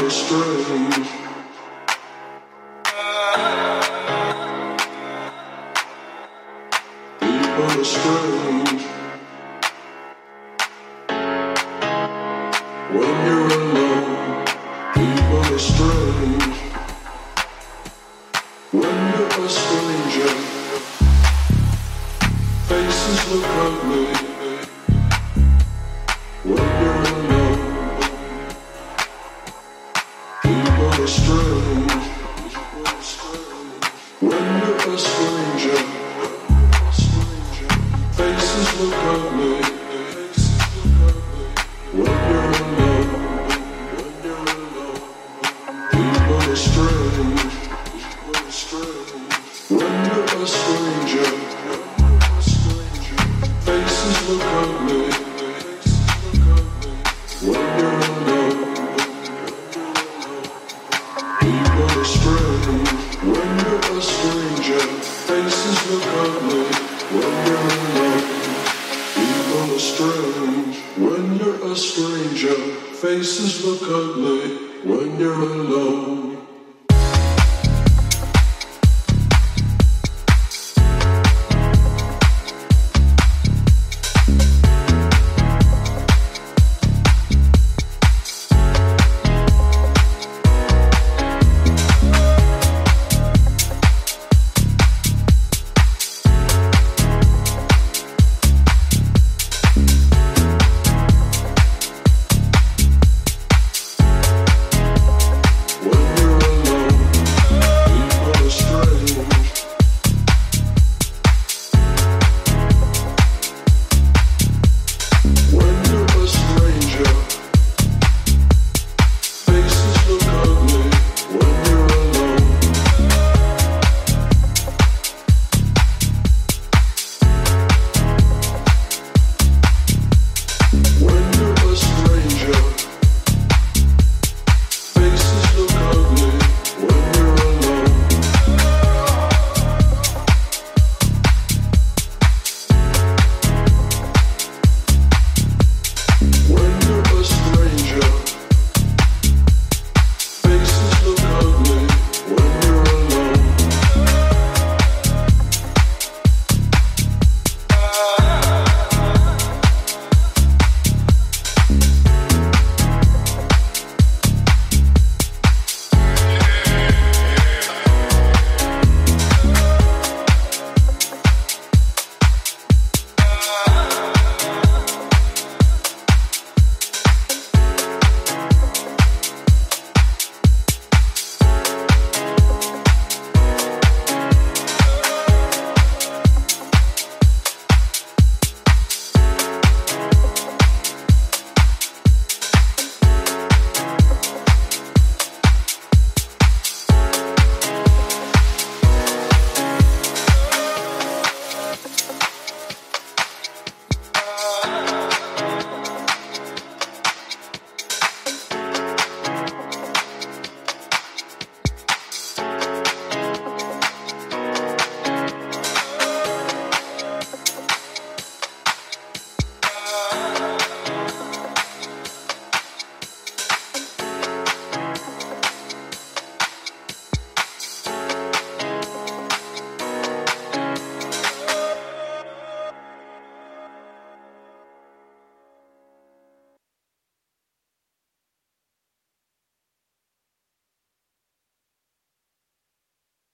Faces